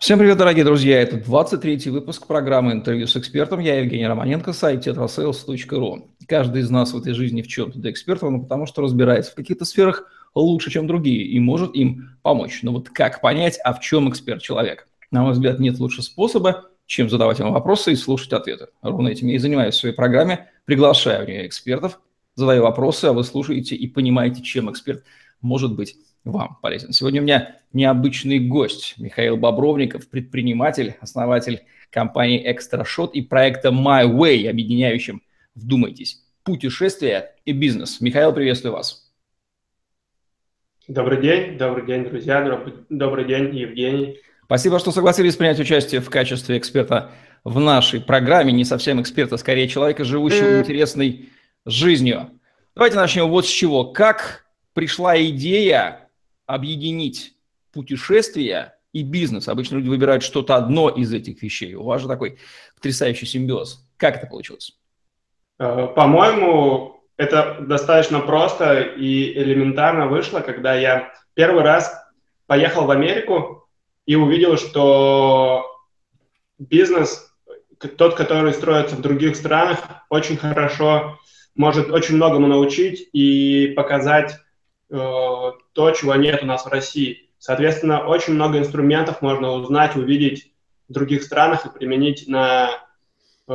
Всем привет, дорогие друзья! Это 23-й выпуск программы «Интервью с экспертом». Я Евгений Романенко, сайт tetrasales.ru. Каждый из нас в этой жизни в чем-то до эксперта, но потому что разбирается в каких-то сферах лучше, чем другие, и может им помочь. Но вот как понять, а в чем эксперт человек? На мой взгляд, нет лучше способа, чем задавать ему вопросы и слушать ответы. Ровно этим я и занимаюсь в своей программе. Приглашаю в нее экспертов, задаю вопросы, а вы слушаете и понимаете, чем эксперт может быть вам полезен. Сегодня у меня необычный гость Михаил Бобровников, предприниматель, основатель компании Экстрашот и проекта My Way, объединяющим, вдумайтесь, путешествия и бизнес. Михаил, приветствую вас. Добрый день, добрый день, друзья, добрый день, Евгений. Спасибо, что согласились принять участие в качестве эксперта в нашей программе. Не совсем эксперта, скорее человека, живущего интересной жизнью. Давайте начнем вот с чего. Как пришла идея объединить путешествия и бизнес. Обычно люди выбирают что-то одно из этих вещей. У вас же такой потрясающий симбиоз. Как это получилось? Э, по-моему, это достаточно просто и элементарно вышло, когда я первый раз поехал в Америку и увидел, что бизнес, тот, который строится в других странах, очень хорошо может очень многому научить и показать то, чего нет у нас в России. Соответственно, очень много инструментов можно узнать, увидеть в других странах и применить на, э,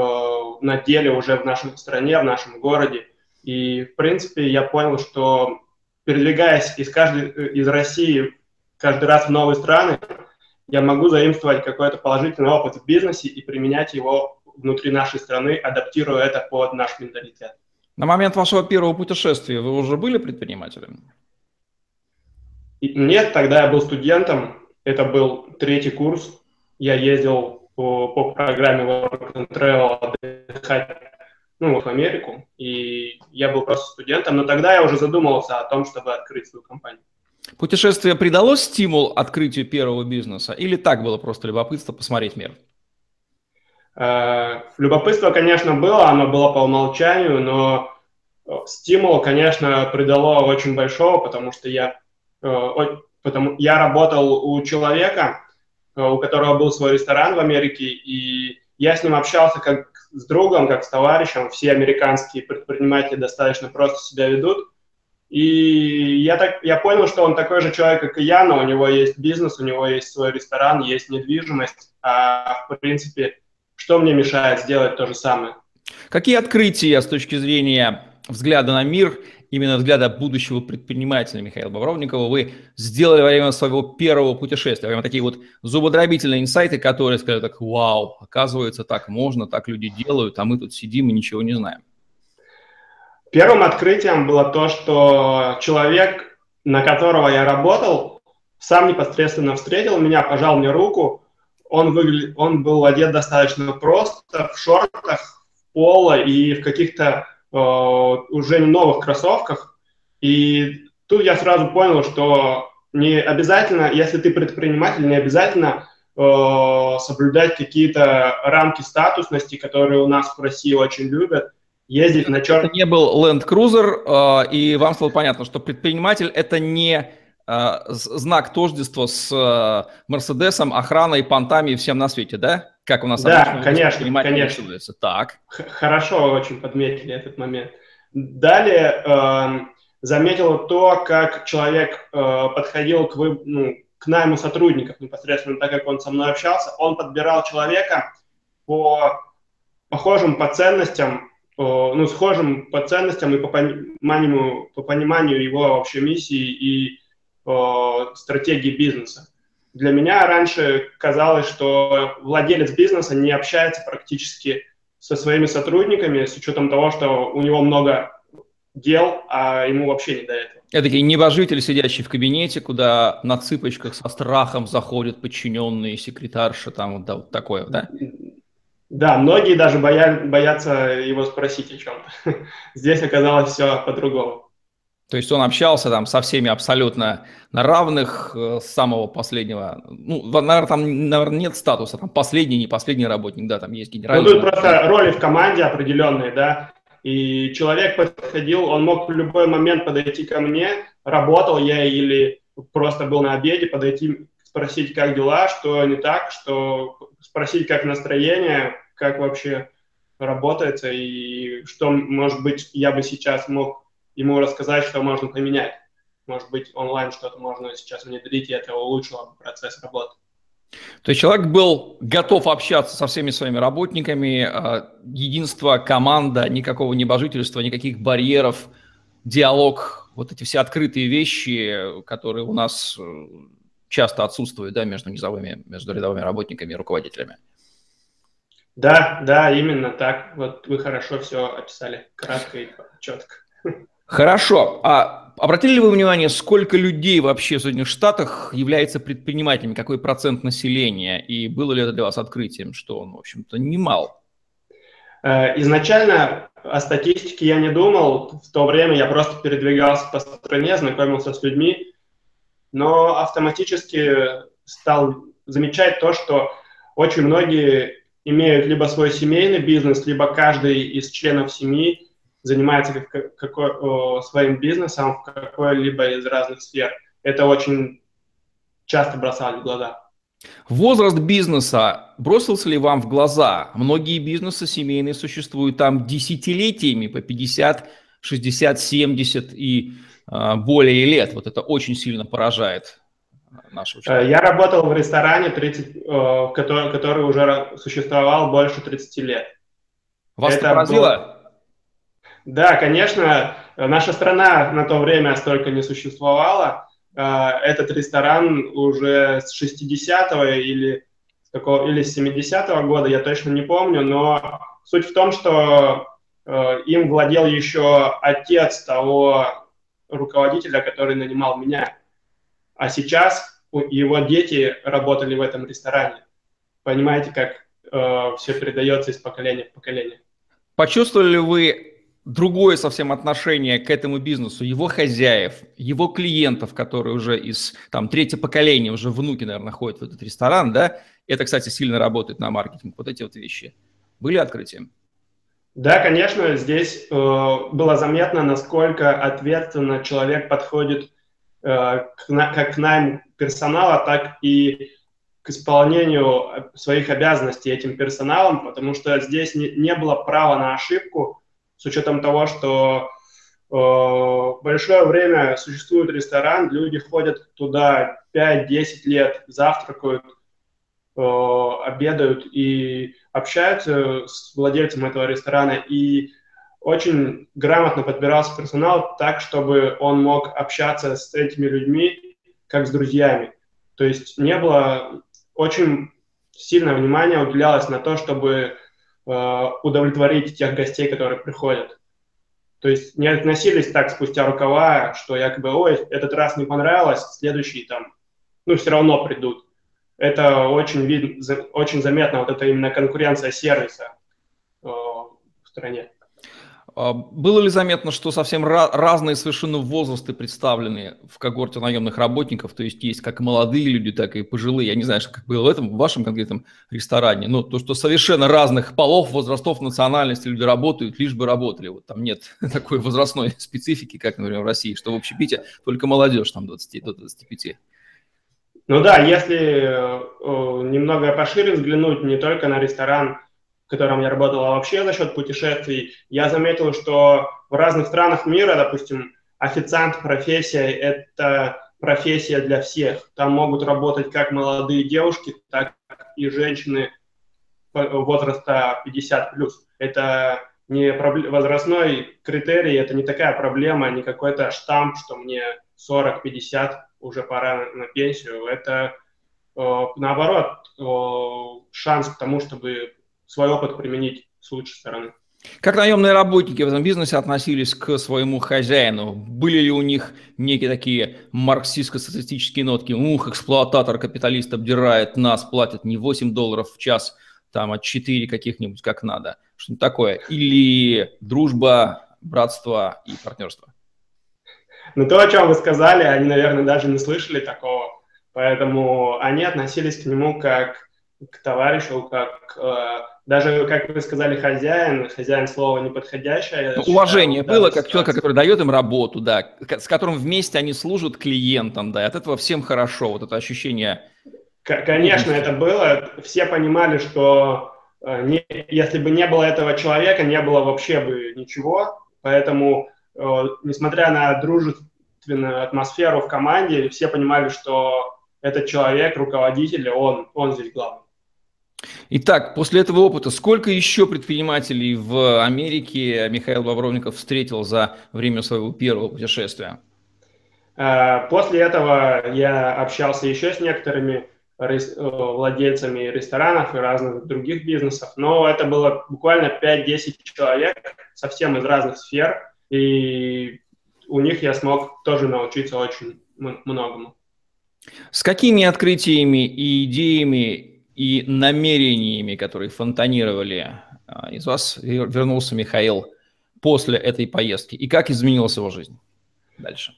на деле уже в нашей стране, в нашем городе. И, в принципе, я понял, что передвигаясь из, каждой, из России каждый раз в новые страны, я могу заимствовать какой-то положительный опыт в бизнесе и применять его внутри нашей страны, адаптируя это под наш менталитет. На момент вашего первого путешествия вы уже были предпринимателем? Нет, тогда я был студентом, это был третий курс, я ездил по, по программе Work and Travel отдыхать ну, в Америку, и я был просто студентом, но тогда я уже задумывался о том, чтобы открыть свою компанию. Путешествие придало стимул открытию первого бизнеса? Или так было просто любопытство посмотреть мир? Э, любопытство, конечно, было, оно было по умолчанию, но стимул, конечно, придало очень большого, потому что я потому я работал у человека, э, у которого был свой ресторан в Америке, и я с ним общался как с другом, как с товарищем. Все американские предприниматели достаточно просто себя ведут. И я, так, я понял, что он такой же человек, как и я, но у него есть бизнес, у него есть свой ресторан, есть недвижимость. А в принципе, что мне мешает сделать то же самое? Какие открытия с точки зрения взгляда на мир – именно взгляда будущего предпринимателя Михаила Бобровникова вы сделали во время своего первого путешествия? Прямо такие вот зубодробительные инсайты, которые сказали так, вау, оказывается, так можно, так люди делают, а мы тут сидим и ничего не знаем. Первым открытием было то, что человек, на которого я работал, сам непосредственно встретил меня, пожал мне руку. Он, выгля... он был одет достаточно просто, в шортах, в поло и в каких-то уже не новых кроссовках. И тут я сразу понял, что не обязательно, если ты предприниматель, не обязательно э, соблюдать какие-то рамки статусности, которые у нас в России очень любят, ездить на черном... Это не был Land Cruiser, э, и вам стало понятно, что предприниматель – это не э, знак тождества с э, Мерседесом, охраной, понтами и всем на свете, да? Как у нас да, конечно, конечно. Так. Хорошо очень подметили этот момент. Далее э, заметил то, как человек э, подходил к, вы, ну, к найму сотрудников непосредственно, так как он со мной общался. Он подбирал человека по похожим по ценностям, э, ну, схожим по ценностям и по пониманию, по пониманию его вообще миссии и стратегии бизнеса для меня раньше казалось, что владелец бизнеса не общается практически со своими сотрудниками с учетом того, что у него много дел, а ему вообще не до этого. Это такие небожитель, сидящий в кабинете, куда на цыпочках со страхом заходят подчиненные, секретарши, там вот, да, вот такое, да? Да, многие даже боя, боятся его спросить о чем-то. Здесь оказалось все по-другому. То есть он общался там со всеми абсолютно на равных э, с самого последнего. Ну, наверное, там, наверное, нет статуса, там последний, не последний работник, да, там есть генеральный. Ну, тут просто роли в команде определенные, да, и человек подходил, он мог в любой момент подойти ко мне, работал я или просто был на обеде, подойти спросить, как дела, что не так, что спросить, как настроение, как вообще работает, и что, может быть, я бы сейчас мог ему рассказать, что можно поменять. Может быть, онлайн что-то можно сейчас внедрить, и это улучшило процесс работы. То есть человек был готов общаться со всеми своими работниками, а, единство, команда, никакого небожительства, никаких барьеров, диалог, вот эти все открытые вещи, которые у нас э, часто отсутствуют да, между низовыми, между рядовыми работниками и руководителями. Да, да, именно так. Вот вы хорошо все описали, кратко и четко. Хорошо. А обратили ли вы внимание, сколько людей вообще в Соединенных Штатах является предпринимателями? Какой процент населения? И было ли это для вас открытием, что он, в общем-то, немал? Э, изначально о статистике я не думал. В то время я просто передвигался по стране, знакомился с людьми, но автоматически стал замечать то, что очень многие имеют либо свой семейный бизнес, либо каждый из членов семьи занимается как, какой, своим бизнесом в какой-либо из разных сфер. Это очень часто бросали в глаза. Возраст бизнеса бросился ли вам в глаза? Многие бизнесы семейные существуют там десятилетиями, по 50, 60, 70 и э, более лет. Вот это очень сильно поражает нашего человека. Я работал в ресторане, 30, э, который, который уже существовал больше 30 лет. Вас это поразило? Был... Да, конечно, наша страна на то время столько не существовала. Э, этот ресторан уже с 60-го или, или с 70-го года, я точно не помню, но суть в том, что э, им владел еще отец того руководителя, который нанимал меня. А сейчас его дети работали в этом ресторане. Понимаете, как э, все передается из поколения в поколение. Почувствовали ли вы другое совсем отношение к этому бизнесу, его хозяев, его клиентов, которые уже из там третье поколение, уже внуки, наверное, ходят в этот ресторан, да? Это, кстати, сильно работает на маркетинг. Вот эти вот вещи были открытием? Да, конечно, здесь э, было заметно, насколько ответственно человек подходит э, к, на, как к найму персонала, так и к исполнению своих обязанностей этим персоналом, потому что здесь не, не было права на ошибку, с учетом того, что э, большое время существует ресторан, люди ходят туда 5-10 лет, завтракают, э, обедают и общаются с владельцем этого ресторана, и очень грамотно подбирался персонал так, чтобы он мог общаться с этими людьми как с друзьями. То есть не было очень сильное внимание уделялось на то, чтобы удовлетворить тех гостей, которые приходят. То есть не относились так спустя рукава, что якобы, ой, этот раз не понравилось, следующий там, ну, все равно придут. Это очень, вид, очень заметно, вот это именно конкуренция сервиса э, в стране. А, было ли заметно, что совсем разные совершенно возрасты представлены в когорте наемных работников? То есть есть как молодые люди, так и пожилые. Я не знаю, как было в этом, в вашем конкретном ресторане. Но то, что совершенно разных полов, возрастов, национальностей люди работают, лишь бы работали. Вот там нет такой возрастной специфики, как, например, в России, что в общепите только молодежь там 20 до 25. Ну да, если э, немного пошире взглянуть не только на ресторан, котором я работал, а вообще за счет путешествий, я заметил, что в разных странах мира, допустим, официант профессия – это профессия для всех. Там могут работать как молодые девушки, так и женщины возраста 50+. Это не возрастной критерий, это не такая проблема, не какой-то штамп, что мне 40-50, уже пора на пенсию. Это э, наоборот э, шанс к тому, чтобы свой опыт применить с лучшей стороны. Как наемные работники в этом бизнесе относились к своему хозяину? Были ли у них некие такие марксистско-социалистические нотки? Ух, эксплуататор, капиталист обдирает нас, платит не 8 долларов в час, там, а 4 каких-нибудь как надо. Что-то такое. Или дружба, братство и партнерство? Ну, то, о чем вы сказали, они, наверное, даже не слышали такого. Поэтому они относились к нему как к товарищу, как даже, как вы сказали, хозяин, хозяин слова неподходящее. Ну, уважение считаю, было, как человека, который дает им работу, да, с которым вместе они служат клиентам, да, и от этого всем хорошо, вот это ощущение. Конечно, это было. Все понимали, что э, не, если бы не было этого человека, не было вообще бы ничего. Поэтому, э, несмотря на дружественную атмосферу в команде, все понимали, что этот человек, руководитель, он, он здесь главный. Итак, после этого опыта, сколько еще предпринимателей в Америке Михаил Бобровников встретил за время своего первого путешествия? Э, после этого я общался еще с некоторыми э, владельцами ресторанов и разных других бизнесов, но это было буквально 5-10 человек, совсем из разных сфер, и у них я смог тоже научиться очень многому. С какими открытиями и идеями и намерениями, которые фонтанировали а, из вас, вернулся Михаил после этой поездки? И как изменилась его жизнь дальше?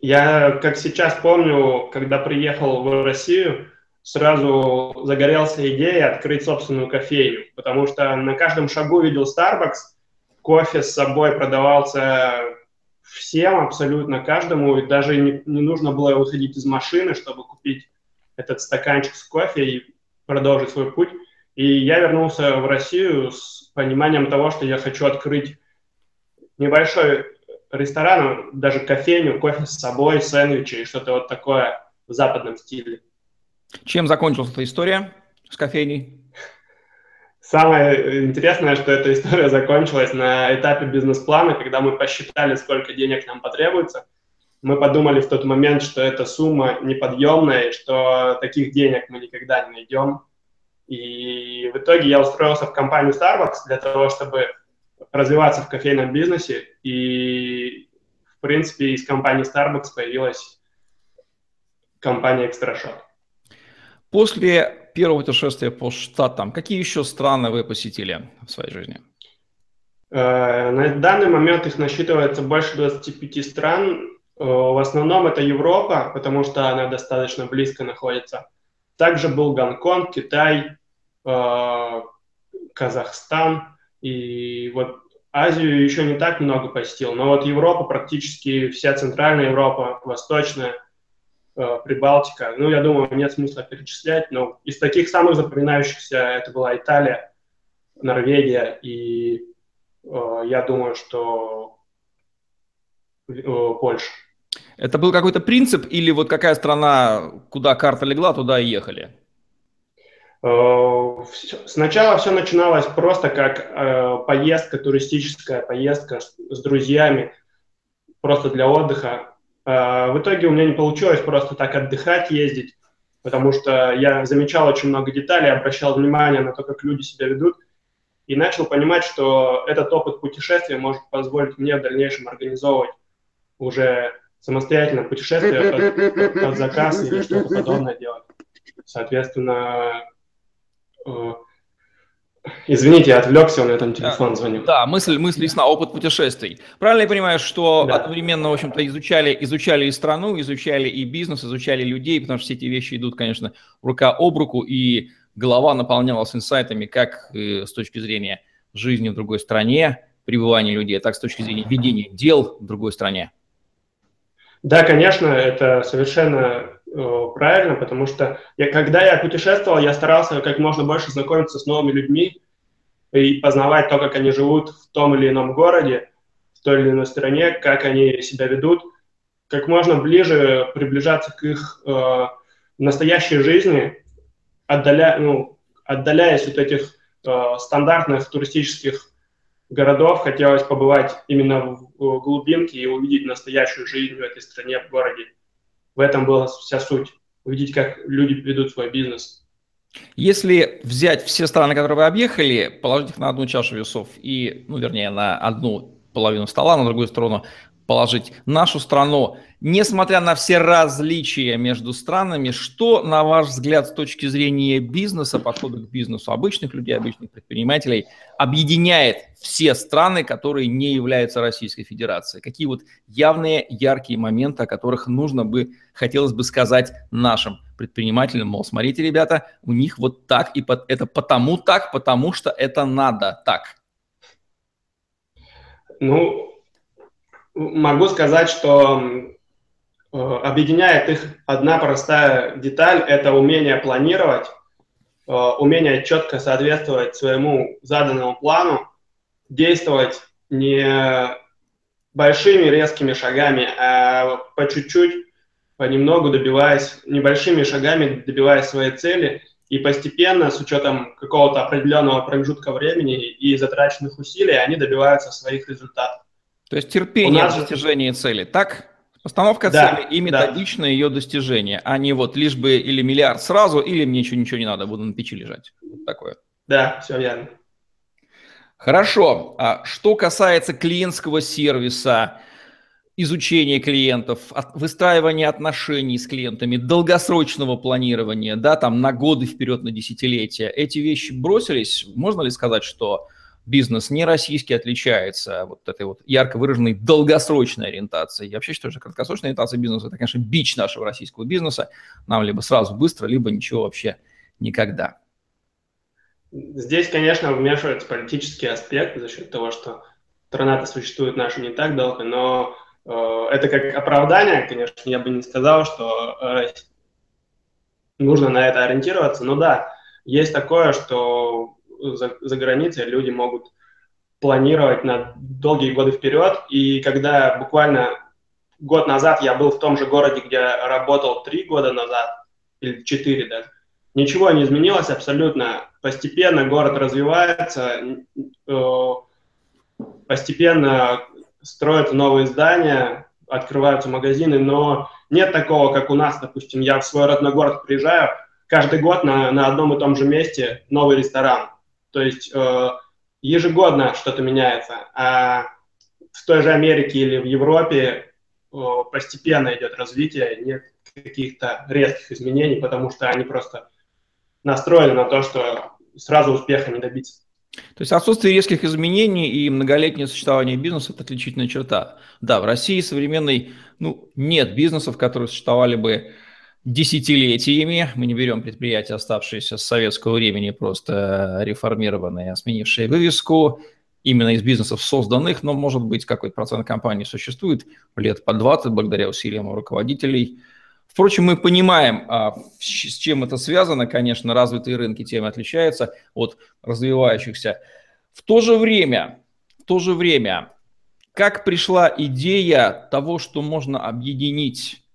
Я, как сейчас помню, когда приехал в Россию, сразу загорелся идеей открыть собственную кофейню, потому что на каждом шагу видел Starbucks, кофе с собой продавался всем, абсолютно каждому, и даже не, не нужно было выходить из машины, чтобы купить этот стаканчик с кофе и продолжить свой путь. И я вернулся в Россию с пониманием того, что я хочу открыть небольшой ресторан, даже кофейню, кофе с собой, сэндвичи и что-то вот такое в западном стиле. Чем закончилась эта история с кофейней? Самое интересное, что эта история закончилась на этапе бизнес-плана, когда мы посчитали, сколько денег нам потребуется. Мы подумали в тот момент, что эта сумма неподъемная, что таких денег мы никогда не найдем. И в итоге я устроился в компанию Starbucks для того, чтобы развиваться в кофейном бизнесе. И, в принципе, из компании Starbucks появилась компания Extrashot. После первого путешествия по Штатам, какие еще страны вы посетили в своей жизни? Э, на данный момент их насчитывается больше 25 стран. Э, в основном это Европа, потому что она достаточно близко находится. Также был Гонконг, Китай, э, Казахстан. И вот Азию еще не так много посетил, но вот Европа практически вся Центральная Европа, Восточная, э, Прибалтика. Ну, я думаю, нет смысла перечислять, но из таких самых запоминающихся это была Италия, Норвегия, и я думаю, что Польша. Это был какой-то принцип или вот какая страна, куда карта легла, туда и ехали? Э, сначала все начиналось просто как э, поездка, туристическая поездка с друзьями, просто для отдыха. Э, в итоге у меня не получилось просто так отдыхать, ездить, потому что я замечал очень много деталей, обращал внимание на то, как люди себя ведут, и начал понимать, что этот опыт путешествия может позволить мне в дальнейшем организовывать уже самостоятельно путешествие под, под, под заказ или что-то подобное делать. Соответственно, э, Извините, я отвлекся, у меня там телефон звонил. Да, мысль, мысль ясна, опыт путешествий. Правильно я понимаю, что да. одновременно, в общем-то, изучали, изучали и страну, изучали и бизнес, изучали людей, потому что все эти вещи идут, конечно, рука об руку, и голова наполнялась инсайтами как с точки зрения жизни в другой стране, пребывания людей, так с точки зрения ведения дел в другой стране. Да, конечно, это совершенно э, правильно, потому что я, когда я путешествовал, я старался как можно больше знакомиться с новыми людьми и познавать то, как они живут в том или ином городе, в той или иной стране, как они себя ведут, как можно ближе приближаться к их э, настоящей жизни, отдаля, ну, отдаляясь от этих э, стандартных туристических городов хотелось побывать именно в глубинке и увидеть настоящую жизнь в этой стране, в городе. В этом была вся суть. Увидеть, как люди ведут свой бизнес. Если взять все страны, которые вы объехали, положить их на одну чашу весов и, ну, вернее, на одну половину стола, на другую сторону, положить нашу страну, несмотря на все различия между странами, что, на ваш взгляд, с точки зрения бизнеса, подхода к бизнесу обычных людей, обычных предпринимателей, объединяет все страны, которые не являются Российской Федерацией? Какие вот явные, яркие моменты, о которых нужно бы, хотелось бы сказать нашим предпринимателям, мол, смотрите, ребята, у них вот так, и это потому так, потому что это надо так. Ну, могу сказать, что э, объединяет их одна простая деталь – это умение планировать, э, умение четко соответствовать своему заданному плану, действовать не большими резкими шагами, а по чуть-чуть, понемногу добиваясь, небольшими шагами добиваясь своей цели и постепенно, с учетом какого-то определенного промежутка времени и затраченных усилий, они добиваются своих результатов. То есть терпение нас... в достижении цели, так? Постановка да, цели и методичное да. ее достижение, а не вот лишь бы или миллиард сразу, или мне ничего, ничего не надо, буду на печи лежать. Вот такое. Да, все верно. Хорошо. А что касается клиентского сервиса, изучения клиентов, выстраивания отношений с клиентами, долгосрочного планирования, да, там на годы вперед, на десятилетия, эти вещи бросились, можно ли сказать, что бизнес не российский отличается вот этой вот ярко выраженной долгосрочной ориентацией. Я вообще считаю, что краткосрочная ориентация бизнеса – это, конечно, бич нашего российского бизнеса. Нам либо сразу быстро, либо ничего вообще никогда. Здесь, конечно, вмешивается политический аспект за счет того, что страна-то существует наша не так долго, но э, это как оправдание, конечно, я бы не сказал, что э, нужно на это ориентироваться. Но да, есть такое, что за, за границей люди могут планировать на долгие годы вперед. И когда буквально год назад я был в том же городе, где работал три года назад, или четыре даже, ничего не изменилось абсолютно. Постепенно город развивается, э, постепенно строятся новые здания, открываются магазины, но нет такого, как у нас, допустим, я в свой родной город приезжаю, каждый год на, на одном и том же месте новый ресторан. То есть э, ежегодно что-то меняется. А в той же Америке или в Европе э, постепенно идет развитие, нет каких-то резких изменений, потому что они просто настроены на то, что сразу успеха не добиться. То есть отсутствие резких изменений и многолетнее существование бизнеса – это отличительная черта. Да, в России современной ну, нет бизнесов, которые существовали бы десятилетиями. Мы не берем предприятия, оставшиеся с советского времени, просто реформированные, сменившие вывеску, именно из бизнесов созданных, но, может быть, какой-то процент компаний существует лет по 20 благодаря усилиям руководителей. Впрочем, мы понимаем, а, с чем это связано. Конечно, развитые рынки тем отличаются от развивающихся. В то же время, в то же время, как пришла идея того, что можно объединить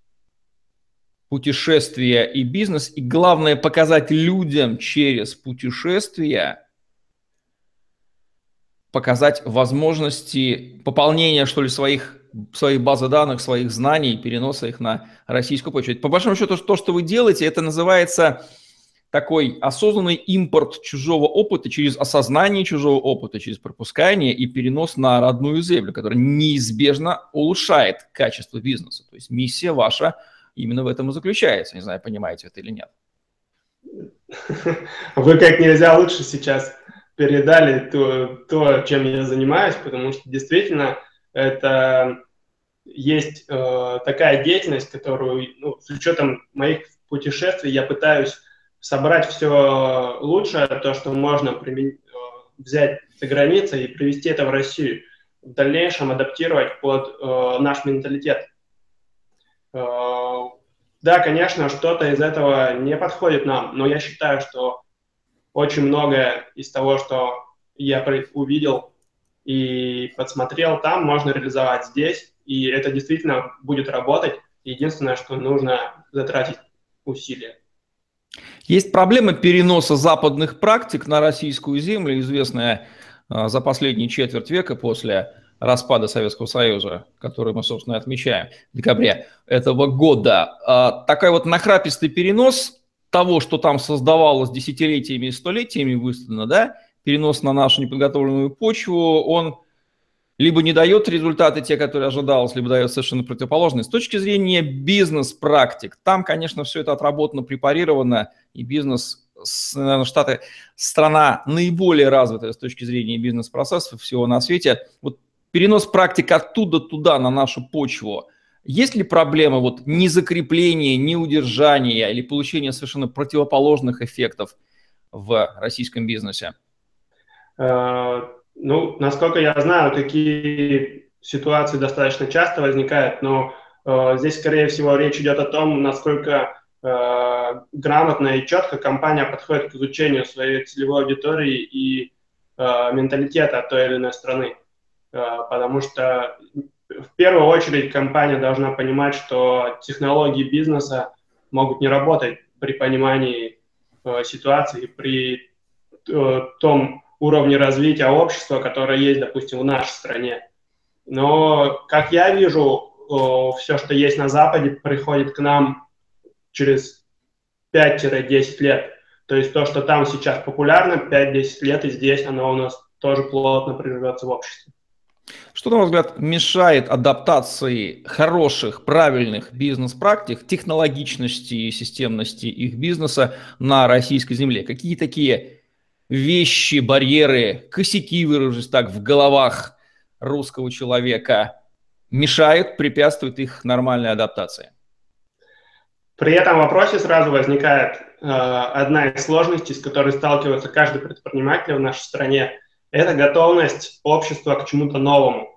путешествия и бизнес, и главное показать людям через путешествия, показать возможности пополнения, что ли, своих, своей базы данных, своих знаний, переноса их на российскую почву. По большому счету, то, что вы делаете, это называется такой осознанный импорт чужого опыта через осознание чужого опыта, через пропускание и перенос на родную землю, которая неизбежно улучшает качество бизнеса. То есть миссия ваша – именно в этом и заключается. Не знаю, понимаете это или нет. Вы как нельзя лучше сейчас передали то, то чем я занимаюсь, потому что действительно это есть э, такая деятельность, которую ну, с учетом моих путешествий я пытаюсь собрать все лучшее, то, что можно примен... Э, взять за границей и привести это в Россию, в дальнейшем адаптировать под э, наш менталитет. Э, да, конечно, что-то из этого не подходит нам, но я считаю, что очень многое из того, что я увидел и подсмотрел там, можно реализовать здесь, и это действительно будет работать. Единственное, что нужно затратить усилия. Есть проблема переноса западных практик на российскую землю, известная э, за последние четверть века после распада Советского Союза, который мы, собственно, отмечаем в декабре этого года, а, такой вот нахрапистый перенос того, что там создавалось десятилетиями и столетиями выставлено, да, перенос на нашу неподготовленную почву, он либо не дает результаты те, которые ожидалось, либо дает совершенно противоположные. С точки зрения бизнес-практик, там, конечно, все это отработано, препарировано, и бизнес, наверное, Штаты страна наиболее развитая с точки зрения бизнес-процессов всего на свете. Вот перенос практик оттуда туда, на нашу почву, есть ли проблема вот ни закрепления, ни удержания или получения совершенно противоположных эффектов в российском бизнесе? Э, ну, насколько я знаю, такие ситуации достаточно часто возникают, но э, здесь, скорее всего, речь идет о том, насколько э, грамотно и четко компания подходит к изучению своей целевой аудитории и э, менталитета той или иной страны. Э, потому что в первую очередь компания должна понимать, что технологии бизнеса могут не работать при понимании э, ситуации, при э, том уровне развития общества, которое есть, допустим, в нашей стране. Но, как я вижу, все, что есть на Западе, приходит к нам через 5-10 лет. То есть то, что там сейчас популярно, 5-10 лет, и здесь оно у нас тоже плотно приживется в обществе. Что, на ваш взгляд, мешает адаптации хороших, правильных бизнес-практик, технологичности и системности их бизнеса на российской земле? Какие такие вещи, барьеры, косяки, выражусь так, в головах русского человека мешают, препятствуют их нормальной адаптации? При этом вопросе сразу возникает э, одна из сложностей, с которой сталкивается каждый предприниматель в нашей стране – это готовность общества к чему-то новому,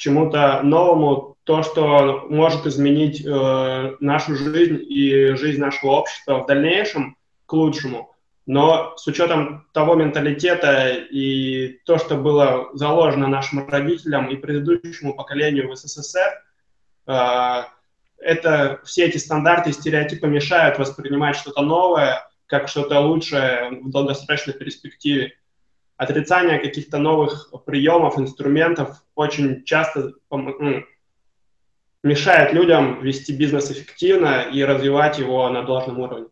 чему-то новому, то, что может изменить э, нашу жизнь и жизнь нашего общества в дальнейшем к лучшему. Но с учетом того менталитета и то, что было заложено нашим родителям и предыдущему поколению в СССР, э, это все эти стандарты и стереотипы мешают воспринимать что-то новое как что-то лучшее в долгосрочной перспективе отрицание каких-то новых приемов, инструментов очень часто ну, мешает людям вести бизнес эффективно и развивать его на должном уровне.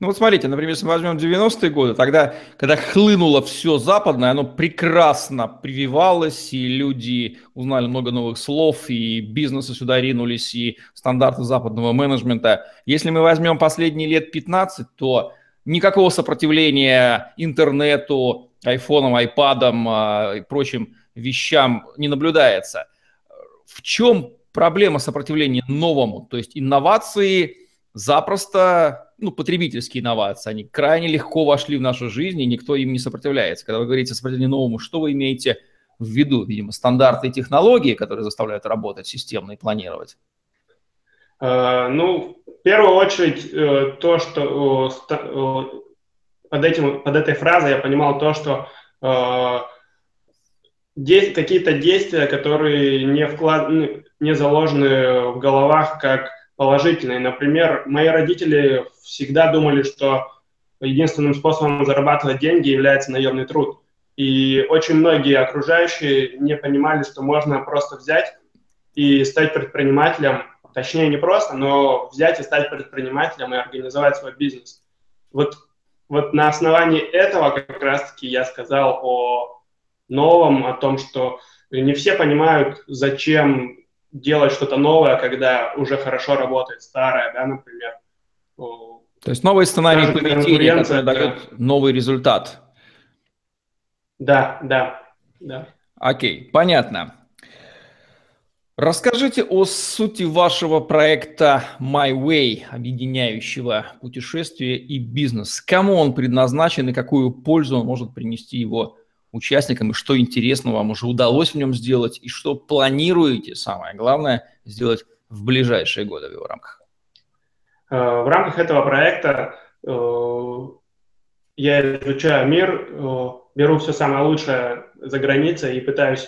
Ну вот смотрите, например, если мы возьмем 90-е годы, тогда, когда хлынуло все западное, оно прекрасно прививалось, и люди узнали много новых слов, и бизнесы сюда ринулись, и стандарты западного менеджмента. Если мы возьмем последние лет 15, то никакого сопротивления интернету, айфоном, айпадом а, и прочим вещам не наблюдается. В чем проблема сопротивления новому? То есть инновации запросто, ну, потребительские инновации, они крайне легко вошли в нашу жизнь, и никто им не сопротивляется. Когда вы говорите о сопротивлении новому, что вы имеете в виду? Видимо, стандарты и технологии, которые заставляют работать системно и планировать. Uh, ну, в первую очередь, uh, то, что под, этим, под этой фразой я понимал то, что э, какие-то действия, которые не, вклад, ну, не заложены в головах как положительные. Например, мои родители всегда думали, что единственным способом зарабатывать деньги является наемный труд. И очень многие окружающие не понимали, что можно просто взять и стать предпринимателем, точнее не просто, но взять и стать предпринимателем и организовать свой бизнес. Вот вот на основании этого как раз-таки я сказал о новом, о том, что не все понимают, зачем делать что-то новое, когда уже хорошо работает старое, да, например. То есть новый сценарий поведения, который дает новый результат. Да, да, да. Окей, понятно. Расскажите о сути вашего проекта My Way, объединяющего путешествие и бизнес. Кому он предназначен и какую пользу он может принести его участникам, и что интересного вам уже удалось в нем сделать, и что планируете, самое главное, сделать в ближайшие годы в его рамках? Э, в рамках этого проекта э, я изучаю мир, э, беру все самое лучшее за границей и пытаюсь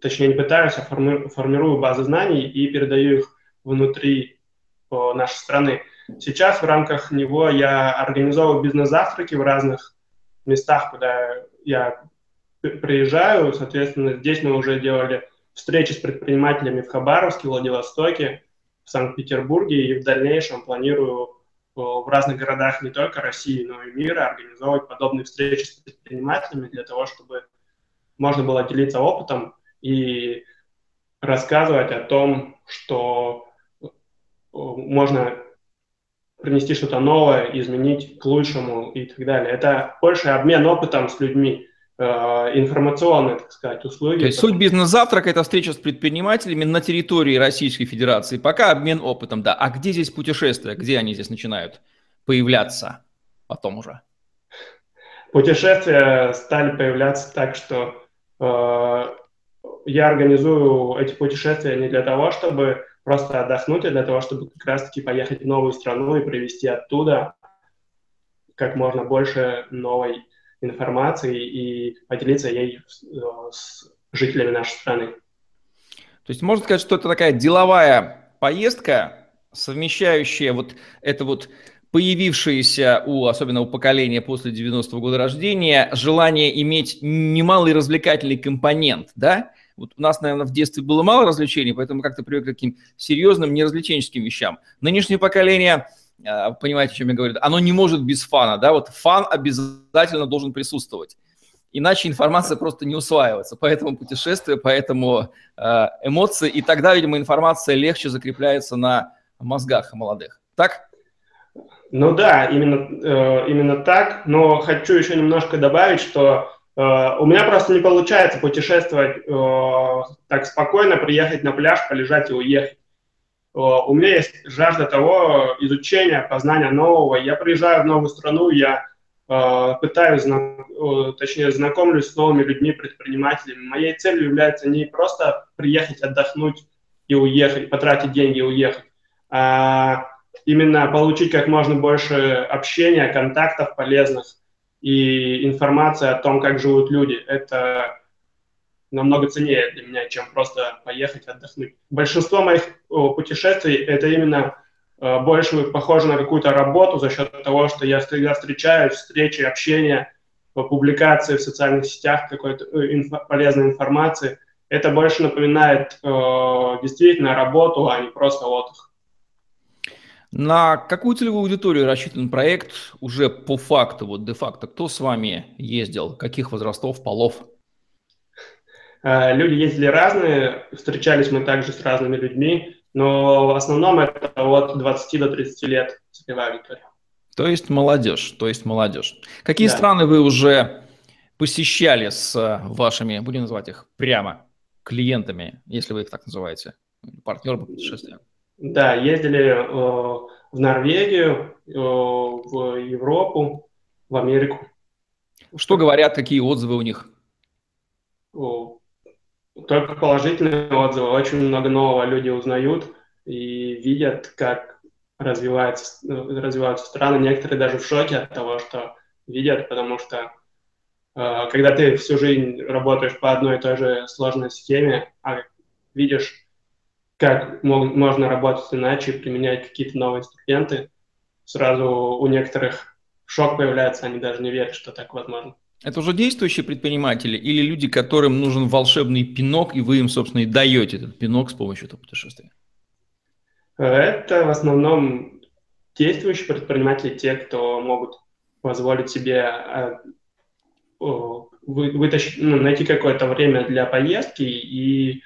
точнее не пытаюсь, а форми, формирую базы знаний и передаю их внутри нашей страны. Сейчас в рамках него я организовываю бизнес-завтраки в разных местах, куда я приезжаю. Соответственно, здесь мы уже делали встречи с предпринимателями в Хабаровске, Владивостоке, в Санкт-Петербурге и в дальнейшем планирую в разных городах не только России, но и мира организовывать подобные встречи с предпринимателями для того, чтобы можно было делиться опытом и рассказывать о том, что э, можно принести что-то новое, изменить к лучшему и так далее. Это больше обмен опытом с людьми, э, информационные, так сказать, услуги. То есть суть бизнес-завтрака – это встреча с предпринимателями на территории Российской Федерации. Пока обмен опытом, да. А где здесь путешествия? Где они здесь начинают появляться потом уже? Путешествия стали появляться так, что я организую эти путешествия не для того, чтобы просто отдохнуть, а для того, чтобы как раз-таки поехать в новую страну и привезти оттуда как можно больше новой информации и поделиться ей с жителями нашей страны. То есть можно сказать, что это такая деловая поездка, совмещающая вот это вот появившееся у, особенно у поколения после 90-го года рождения, желание иметь немалый развлекательный компонент, да? Вот у нас, наверное, в детстве было мало развлечений, поэтому как-то привык к таким серьезным, неразвлеченческим вещам. Нынешнее поколение, а, понимаете, о чем я говорю, оно не может без фана, да? Вот фан обязательно должен присутствовать. Иначе информация просто не усваивается. Поэтому путешествия, поэтому э, эмоции. И тогда, видимо, информация легче закрепляется на мозгах молодых. Так? Ну да, именно, э, именно так. Но хочу еще немножко добавить, что э, у меня просто не получается путешествовать э, так спокойно, приехать на пляж, полежать и уехать. У меня есть жажда того изучения, познания нового. Я приезжаю в новую страну, я пытаюсь, точнее, знакомлюсь с новыми людьми, предпринимателями. Моей целью является не просто приехать отдохнуть и уехать, потратить деньги и уехать, а именно получить как можно больше общения, контактов полезных и информации о том, как живут люди. Это намного ценнее для меня, чем просто поехать отдохнуть. Большинство моих путешествий это именно э, больше похоже на какую-то работу за счет того, что я всегда встречаюсь, встречи, общение, публикации в социальных сетях какой-то э, инфо, полезной информации. Это больше напоминает э, действительно работу, а не просто отдых. На какую целевую аудиторию рассчитан проект уже по факту, вот де-факто? Кто с вами ездил? Каких возрастов, полов? Э, люди ездили разные, встречались мы также с разными людьми, но в основном это от 20 до 30 лет целевая аудитория. То есть молодежь, то есть молодежь. Какие да. страны вы уже посещали с вашими, будем называть их прямо, клиентами, если вы их так называете, партнеры по путешествиям? Да, ездили э, в Норвегию, э, в Европу, в Америку. Что говорят, какие отзывы у них? Только положительные отзывы. Очень много нового люди узнают и видят, как развивается, развиваются страны. Некоторые даже в шоке от того, что видят, потому что э, когда ты всю жизнь работаешь по одной и той же сложной схеме, а видишь как можно работать иначе, применять какие-то новые инструменты. Сразу у некоторых шок появляется, они даже не верят, что так возможно. Это уже действующие предприниматели или люди, которым нужен волшебный пинок, и вы им, собственно, и даете этот пинок с помощью этого путешествия? Это в основном действующие предприниматели, те, кто могут позволить себе а, вытащить, ну, найти какое-то время для поездки и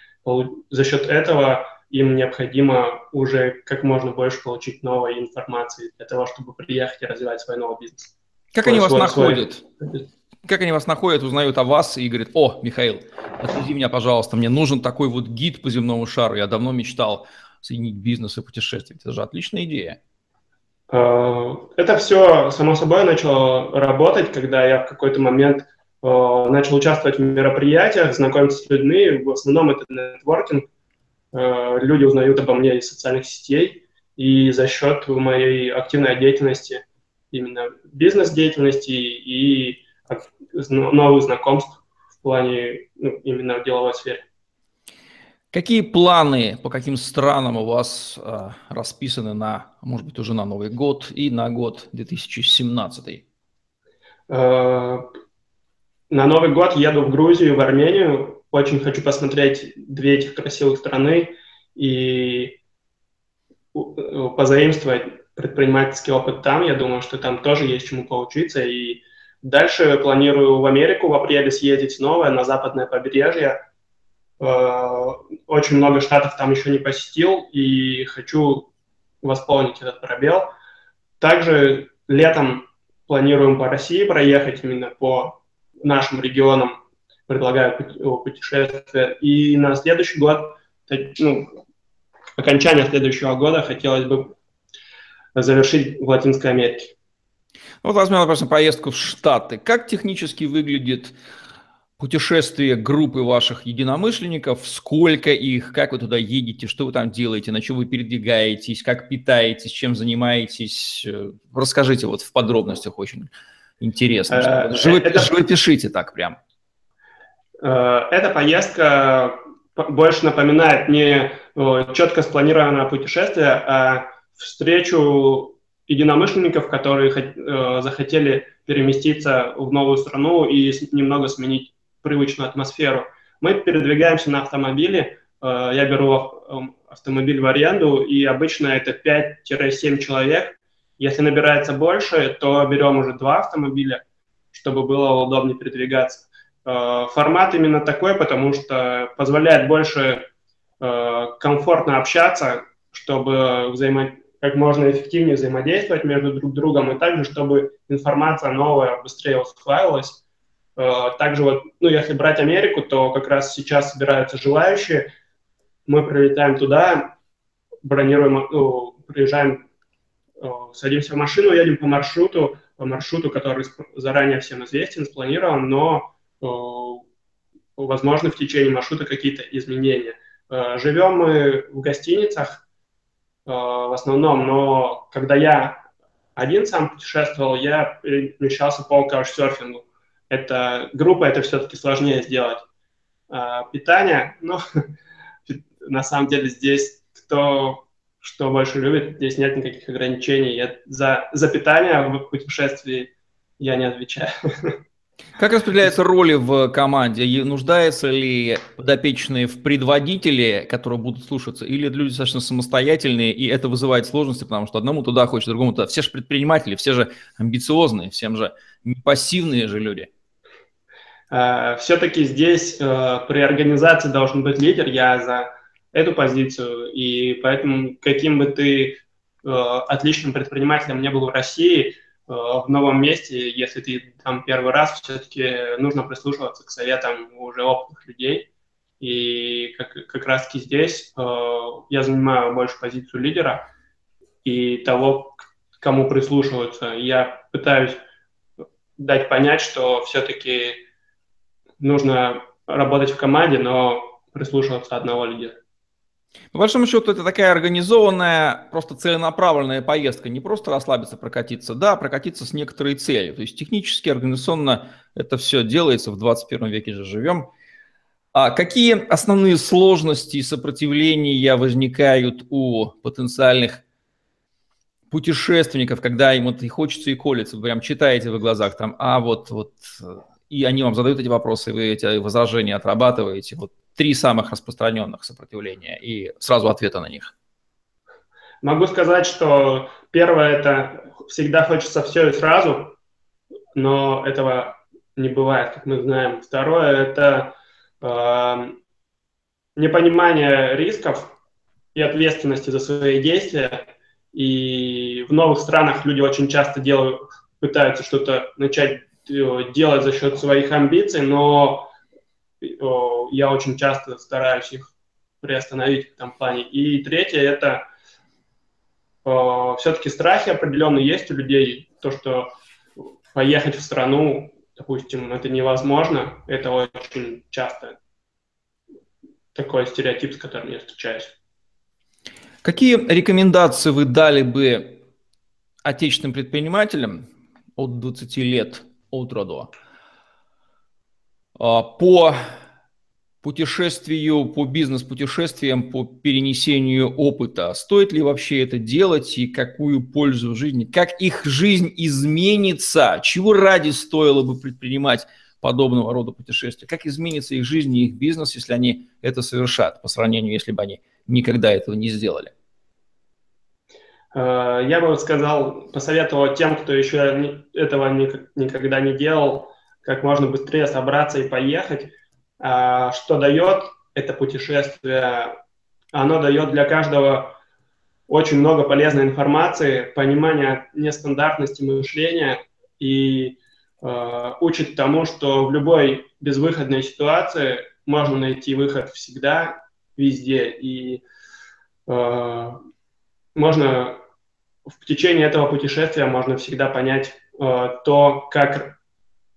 за счет этого им необходимо уже как можно больше получить новой информации для того, чтобы приехать и развивать свой новый бизнес. Как свой, они вас свой, находят? Свой... Как они вас находят, узнают о вас и говорят, о, Михаил, отвези меня, пожалуйста, мне нужен такой вот гид по земному шару, я давно мечтал соединить бизнес и путешествие. Это же отличная идея. Э, это все, само собой, начало работать, когда я в какой-то момент э, начал участвовать в мероприятиях, знакомиться с людьми. В основном это нетворкинг, люди узнают обо мне из социальных сетей, и за счет моей активной деятельности, именно бизнес-деятельности и новых знакомств в плане ну, именно в деловой сфере. Какие планы, по каким странам у вас э, расписаны на, может быть, уже на Новый год и на год 2017? Э, на Новый год еду в Грузию, в Армению. Очень хочу посмотреть две этих красивых страны и позаимствовать предпринимательский опыт там. Я думаю, что там тоже есть чему поучиться. И дальше планирую в Америку в апреле съездить снова на западное побережье, очень много штатов там еще не посетил и хочу восполнить этот пробел. Также летом планируем по России проехать именно по нашим регионам, предлагаю путешествия. И на следующий год, ну, окончание следующего года хотелось бы завершить в Латинской Америке. Вот возьмем, например, поездку в Штаты. Как технически выглядит путешествие группы ваших единомышленников, сколько их, как вы туда едете, что вы там делаете, на чем вы передвигаетесь, как питаетесь, чем занимаетесь. Э, расскажите вот в подробностях очень интересно. Э. Живопишите так прям. Э, эта поездка больше напоминает не четко спланированное путешествие, а встречу единомышленников, которые захотели переместиться в новую страну и немного сменить привычную атмосферу. Мы передвигаемся на автомобиле, э, я беру автомобиль в аренду, и обычно это 5-7 человек. Если набирается больше, то берем уже два автомобиля, чтобы было удобнее передвигаться. Э, формат именно такой, потому что позволяет больше э, комфортно общаться, чтобы взаимо... как можно эффективнее взаимодействовать между друг другом, и также, чтобы информация новая быстрее усваивалась Э, также вот, ну, если брать Америку, то как раз сейчас собираются желающие. Мы прилетаем туда, бронируем, ну, приезжаем, садимся в машину, едем по маршруту, по маршруту, который заранее всем известен, спланирован, но возможно в течение маршрута какие-то изменения. Живем мы в гостиницах в основном, но когда я один сам путешествовал, я перемещался по каучсерфингу это группа, это все-таки сложнее сделать. Питание, ну, на самом деле здесь кто что больше любит, здесь нет никаких ограничений. Я, за, за питание в путешествии я не отвечаю. Как распределяются роли в команде? Нуждаются ли подопечные в предводителе, которые будут слушаться, или люди достаточно самостоятельные, и это вызывает сложности, потому что одному туда хочется, другому туда. Все же предприниматели, все же амбициозные, всем же не пассивные же люди. Э, Все-таки здесь э, при организации должен быть лидер, я за эту позицию, и поэтому каким бы ты э, отличным предпринимателем не был в России, в новом месте, если ты там первый раз, все-таки нужно прислушиваться к советам уже опытных людей. И как, как раз-таки здесь я занимаю больше позицию лидера и того, кому прислушиваются. Я пытаюсь дать понять, что все-таки нужно работать в команде, но прислушиваться одного лидера. По большому счету, это такая организованная, просто целенаправленная поездка. Не просто расслабиться, прокатиться, да, прокатиться с некоторой целью. То есть технически, организационно это все делается, в 21 веке же живем. А какие основные сложности и сопротивления возникают у потенциальных путешественников, когда им вот и хочется, и колется, вы прям читаете в глазах там, а вот, вот и они вам задают эти вопросы, вы эти возражения отрабатываете. Вот три самых распространенных сопротивления и сразу ответа на них. Могу сказать, что первое – это всегда хочется все и сразу, но этого не бывает, как мы знаем. Второе – это э, непонимание рисков и ответственности за свои действия. И в новых странах люди очень часто делают, пытаются что-то начать Э, делать за счет своих амбиций, но я очень часто стараюсь их приостановить в этом плане. И третье – это все-таки страхи определенные есть у людей, то, что поехать в страну, допустим, это невозможно, это очень часто такой стереотип, с которым я встречаюсь. Какие рекомендации вы дали бы отечественным предпринимателям от 20 лет от роду. А, по путешествию, по бизнес-путешествиям, по перенесению опыта. Стоит ли вообще это делать и какую пользу в жизни? Как их жизнь изменится? Чего ради стоило бы предпринимать подобного рода путешествия? Как изменится их жизнь и их бизнес, если они это совершат, по сравнению, если бы они никогда этого не сделали? Э, я бы сказал, посоветовал тем, кто еще этого никогда не делал, как можно быстрее собраться и поехать. А, что дает это путешествие, оно дает для каждого очень много полезной информации, понимания нестандартности мышления и э, учит тому, что в любой безвыходной ситуации можно найти выход всегда, везде. И э, можно в течение этого путешествия можно всегда понять э, то, как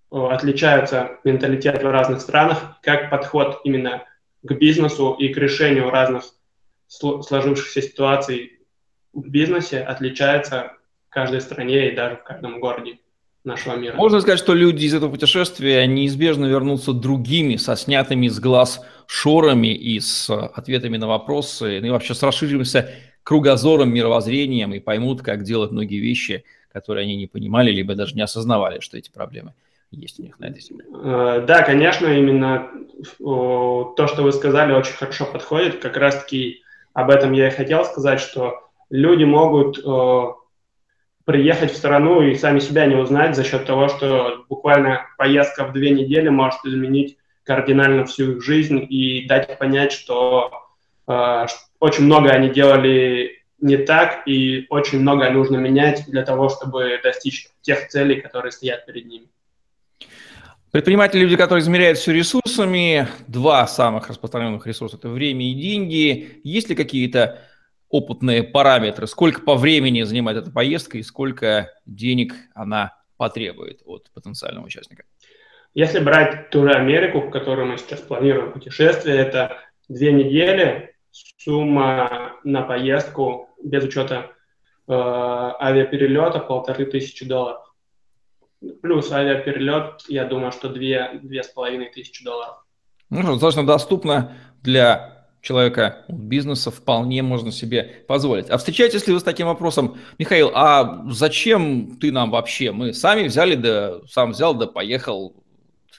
отличаются менталитеты в разных странах, как подход именно к бизнесу и к решению разных сложившихся ситуаций в бизнесе отличается в каждой стране и даже в каждом городе нашего мира. Можно сказать, что люди из этого путешествия неизбежно вернутся другими, со снятыми с глаз шорами и с ответами на вопросы, ну и вообще с расширившимся кругозором, мировоззрением и поймут, как делать многие вещи, которые они не понимали, либо даже не осознавали, что эти проблемы есть у них на этой земле. Э, да, конечно, именно то, что вы сказали, очень хорошо подходит. Как раз-таки об этом я и хотел сказать, что люди могут приехать в страну и сами себя не узнать за счет того, что буквально поездка в две недели может изменить кардинально всю их жизнь и дать понять, что э, очень много они делали не так, и очень многое нужно менять для того, чтобы достичь тех целей, которые стоят перед ними. Предприниматели – люди, которые измеряют все ресурсами. Два самых распространенных ресурса – это время и деньги. Есть ли какие-то опытные параметры, сколько по времени занимает эта поездка и сколько денег она потребует от потенциального участника? Если брать ту же Америку, в которую мы сейчас планируем путешествие, это две недели, сумма на поездку без учета э, авиаперелета полторы тысячи долларов. Плюс авиаперелет, я думаю, что две, две с половиной тысячи долларов. Ну, достаточно доступно для человека бизнеса, вполне можно себе позволить. А встречаетесь ли вы с таким вопросом, Михаил, а зачем ты нам вообще? Мы сами взяли, да сам взял, да поехал.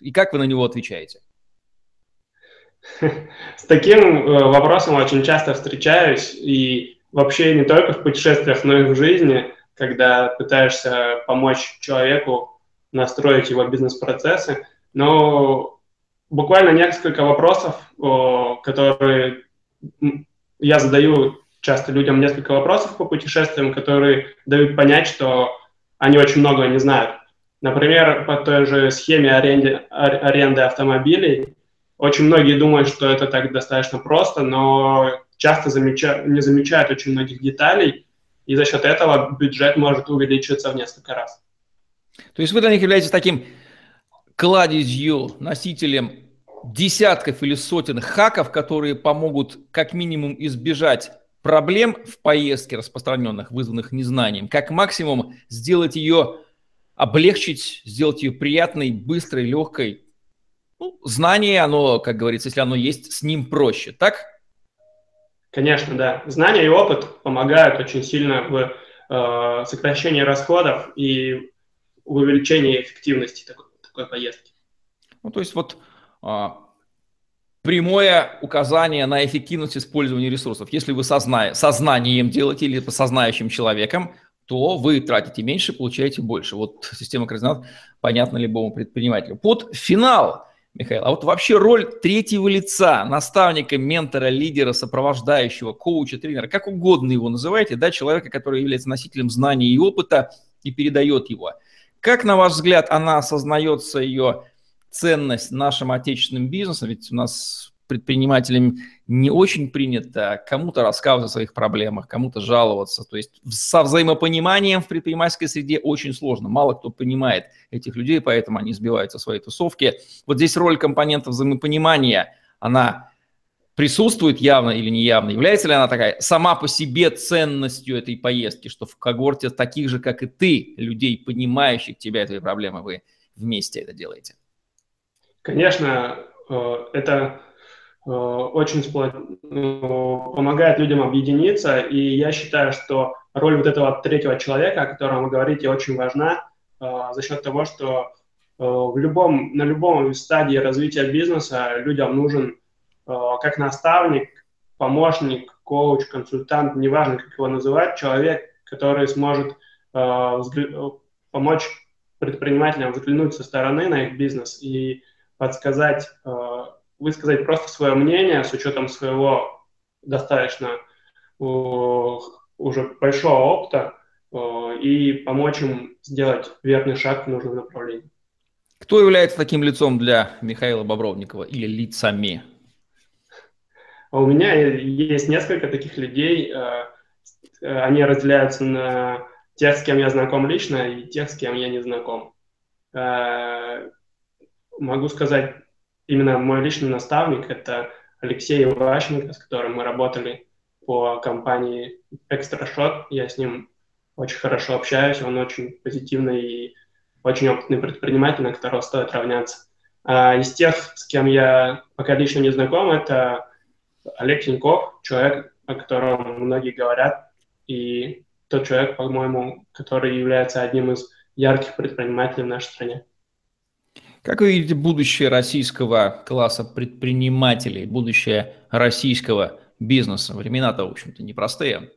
И как вы на него отвечаете? С таким э, вопросом очень часто встречаюсь, и вообще не только в путешествиях, но и в жизни, когда пытаешься помочь человеку настроить его бизнес-процессы. Но буквально несколько вопросов, которые я задаю часто людям несколько вопросов по путешествиям, которые дают понять, что они очень много не знают. Например, по той же схеме аренды, аренды автомобилей очень многие думают, что это так достаточно просто, но часто замеча... не замечают очень многих деталей, и за счет этого бюджет может увеличиться в несколько раз. То есть вы для них являетесь таким кладезью, носителем десятков или сотен хаков, которые помогут как минимум избежать проблем в поездке распространенных, вызванных незнанием, как максимум сделать ее, облегчить, сделать ее приятной, быстрой, легкой, ну, знание, оно, как говорится, если оно есть, с ним проще, так? Конечно, да. Знания и опыт помогают очень сильно в э, сокращении расходов и в увеличении эффективности такой, такой поездки. Ну, то есть вот а, прямое указание на эффективность использования ресурсов. Если вы созна... сознанием делаете или сознающим человеком, то вы тратите меньше, получаете больше. Вот система координат понятна любому предпринимателю. Под финал Михаил, а вот вообще роль третьего лица, наставника, ментора, лидера, сопровождающего, коуча, тренера, как угодно его называйте, да, человека, который является носителем знаний и опыта и передает его. Как, на ваш взгляд, она осознается, ее ценность нашим отечественным бизнесом? Ведь у нас предпринимателям не очень принято кому-то рассказывать о своих проблемах, кому-то жаловаться. То есть со взаимопониманием в предпринимательской среде очень сложно. Мало кто понимает этих людей, поэтому они сбиваются в свои тусовки. Вот здесь роль компонентов взаимопонимания, она присутствует явно или неявно? Является ли она такая сама по себе ценностью этой поездки, что в когорте таких же, как и ты, людей, понимающих тебя и твои проблемы, вы вместе это делаете? Конечно, э, это очень ну, помогает людям объединиться, и я считаю, что роль вот этого третьего человека, о котором вы говорите, очень важна э, за счет того, что э, в любом, на любом стадии развития бизнеса людям нужен как наставник, помощник, коуч, консультант, неважно, как его называть, человек, который сможет помочь предпринимателям взглянуть со стороны на их бизнес и подсказать высказать просто свое мнение с учетом своего достаточно уже большого опыта и помочь им сделать верный шаг в нужном направлении. Кто является таким лицом для Михаила Бобровникова или лицами? У меня есть несколько таких людей. Э, они разделяются на тех, с кем я знаком лично, и тех, с кем я не знаком. Э, могу сказать, именно мой личный наставник – это Алексей Иващенко, с которым мы работали по компании Shot. Я с ним очень хорошо общаюсь, он очень позитивный и очень опытный предприниматель, на которого стоит равняться. А из тех, с кем я пока лично не знаком, это Олег Тиньков, человек, о котором многие говорят, и тот человек, по-моему, который является одним из ярких предпринимателей в нашей стране. Как вы видите будущее российского класса предпринимателей, будущее российского бизнеса? Времена-то, в общем-то, непростые.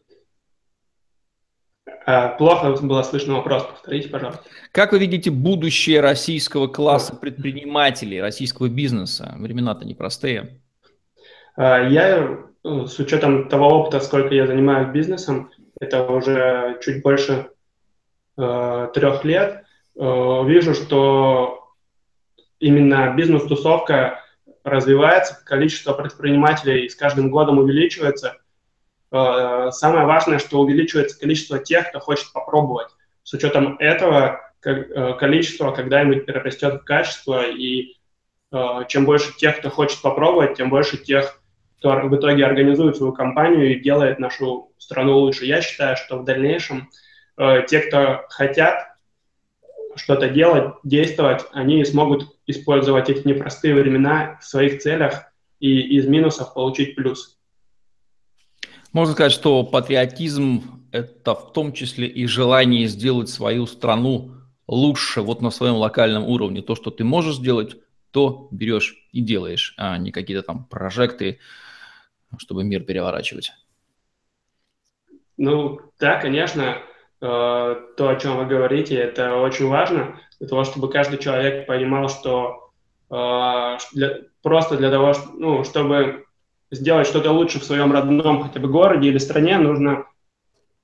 А, плохо было слышно вопрос, повторите, пожалуйста. Как вы видите будущее российского класса предпринимателей, российского бизнеса? Времена-то непростые. А, я, ну, с учетом того опыта, сколько я занимаюсь бизнесом, это уже чуть больше э, трех лет, э, вижу, что именно бизнес-тусовка развивается, количество предпринимателей с каждым годом увеличивается – Э, самое важное, что увеличивается количество тех, кто хочет попробовать. С учетом этого э, количество когда-нибудь перерастет в качество, и э, чем больше тех, кто хочет попробовать, тем больше тех, кто в итоге организует свою компанию и делает нашу страну лучше. Я считаю, что в дальнейшем те, кто хотят что-то делать, действовать, они смогут использовать эти непростые времена в своих целях и из минусов получить плюс. Можно сказать, что патриотизм – это в том числе и желание сделать свою страну лучше вот на своем локальном уровне. То, что ты можешь сделать, то берешь и делаешь, а не какие-то там прожекты, чтобы мир переворачивать. Ну, да, конечно, э, то, о чем вы говорите, это очень важно для того, чтобы каждый человек понимал, что э, для, просто для того, ну, чтобы сделать что-то лучше в своем родном хотя бы городе или стране, нужно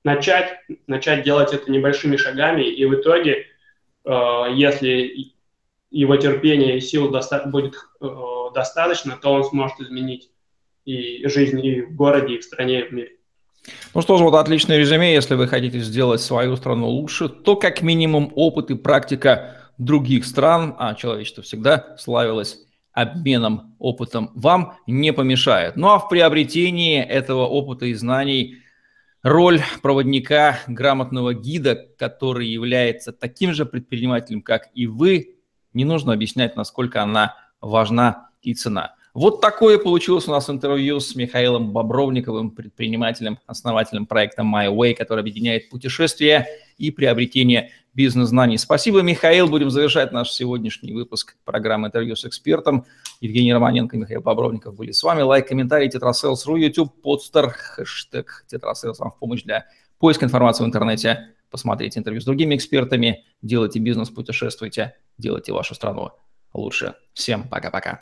начать, начать делать это небольшими шагами, и в итоге, э, если его терпения и сил доста- будет э, достаточно, то он сможет изменить и жизнь и в городе, и в стране, и в мире. Ну что ж, вот отличное резюме. Если вы хотите сделать свою страну лучше, то как минимум опыт и практика других стран, а человечество всегда славилось обменом опытом вам не помешает. Ну а в приобретении этого опыта и знаний роль проводника, грамотного гида, который является таким же предпринимателем, как и вы, не нужно объяснять, насколько она важна и цена. Вот такое получилось у нас интервью с Михаилом Бобровниковым, предпринимателем, основателем проекта My Way, который объединяет путешествия и приобретение бизнес-знаний. Спасибо, Михаил. Будем завершать наш сегодняшний выпуск программы «Интервью с экспертом». Евгений Романенко и Михаил Бобровников были с вами. Лайк, комментарий, tetrasails.ru, YouTube, Podster, хэштег tetrasails вам в помощь для поиска информации в интернете. Посмотрите интервью с другими экспертами, делайте бизнес, путешествуйте, делайте вашу страну лучше. Всем пока-пока.